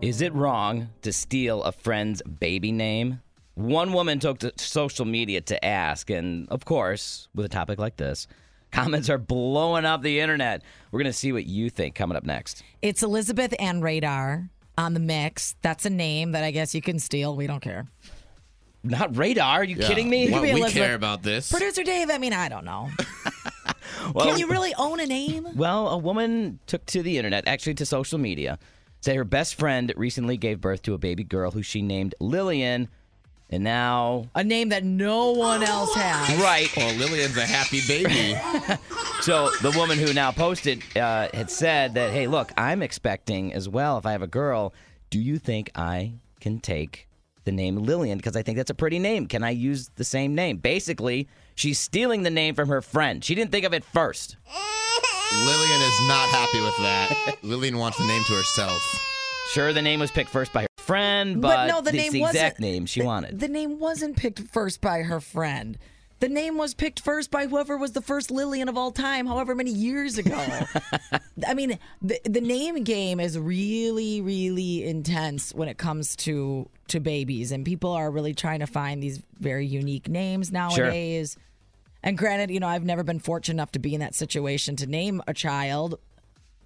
Is it wrong to steal a friend's baby name? One woman took to social media to ask, and of course, with a topic like this, comments are blowing up the internet. We're going to see what you think coming up next. It's Elizabeth and Radar on the mix. That's a name that I guess you can steal. We don't care. Not radar. Are you kidding me? Well, we Elizabeth. care about this. Producer Dave, I mean, I don't know. Well- can you really own a name? Well, a woman took to the internet, actually to social media, say her best friend recently gave birth to a baby girl who she named Lillian, and now. A name that no one else has. Right. Well, Lillian's a happy baby. So the woman who now posted uh, had said that, hey, look, I'm expecting as well. If I have a girl, do you think I can take the name Lillian? Because I think that's a pretty name. Can I use the same name? Basically, she's stealing the name from her friend. She didn't think of it first. Lillian is not happy with that. Lillian wants the name to herself. Sure, the name was picked first by her friend, But, but, no, the name the wasn't exact name she the- wanted. The name wasn't picked first by her friend. The name was picked first by whoever was the first Lillian of all time, however many years ago. I mean, the the name game is really, really intense when it comes to to babies, and people are really trying to find these very unique names nowadays. And granted, you know, I've never been fortunate enough to be in that situation to name a child,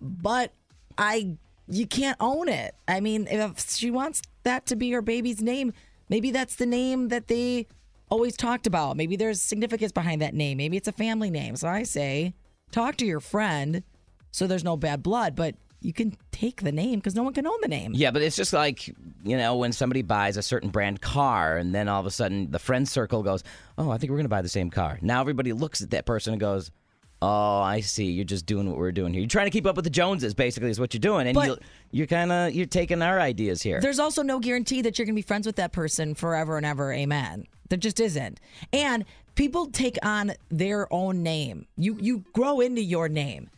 but I you can't own it. I mean, if she wants that to be her baby's name, maybe that's the name that they always talked about. Maybe there's significance behind that name. Maybe it's a family name. So I say, talk to your friend so there's no bad blood, but you can take the name because no one can own the name. Yeah, but it's just like, you know, when somebody buys a certain brand car and then all of a sudden the friend circle goes, Oh, I think we're going to buy the same car. Now everybody looks at that person and goes, Oh, I see. You're just doing what we're doing here. You're trying to keep up with the Joneses, basically, is what you're doing. And you, you're kind of you're taking our ideas here. There's also no guarantee that you're going to be friends with that person forever and ever. Amen. There just isn't. And people take on their own name. You you grow into your name.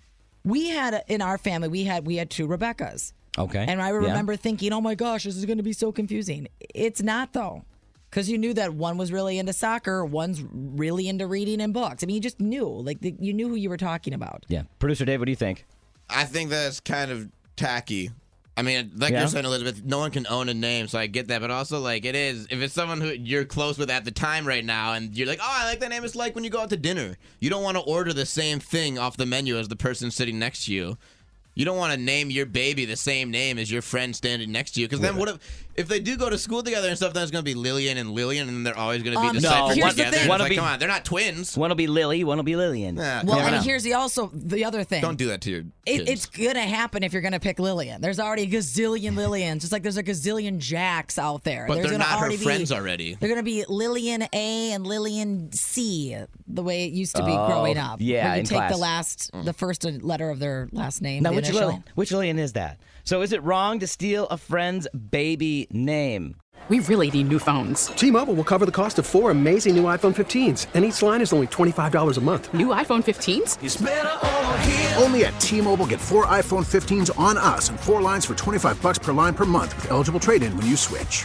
We had in our family we had we had two Rebeccas. Okay. And I Yeah. remember thinking, "Oh my gosh, this is going to be so confusing." It's not though. Cuz you knew that one was really into soccer, one's really into reading and books. I mean, you just knew. Like the, you knew who you were talking about. yeah. Producer Dave, what do you think? I think that's kind of tacky. I mean, like Yeah? you're saying, Elizabeth, no one can own a name, so I get that. But also, like, it is if it's someone who you're close with at the time right now, and you're like, oh, I like that name. It's like when you go out to dinner, you don't want to order the same thing off the menu as the person sitting next to you. You don't want to name your baby the same name as your friend standing next to you, because then what if if they do go to school together and stuff? Then it's going to be Lillian and Lillian, and they're always going to be Um, deciphered here's the together. thing. One will like, be- come on, they're not twins. One will be Lily, one will be Lillian. Nah, Well, and here's the also the other thing. don't do that to your It, it's gonna happen if you're gonna pick Lillian. There's already a gazillion Lillians, just like there's a gazillion Jacks out there. But There's they're not her already be- friends already. They're gonna be Lillian A and Lillian C, the way it used to be Oh, growing up. yeah, when you in take class. the last, the first letter of their last name. Now, the which initial. Lillian? Which Lillian is that? So, is it wrong to steal a friend's baby name? We really need new phones. T-Mobile will cover the cost of four amazing new iPhone 15s, and each line is only $25 a month. New iPhone 15s? Only at T-Mobile get four iPhone 15s on us and four lines for 25 bucks per line per month with eligible trade-in when you switch.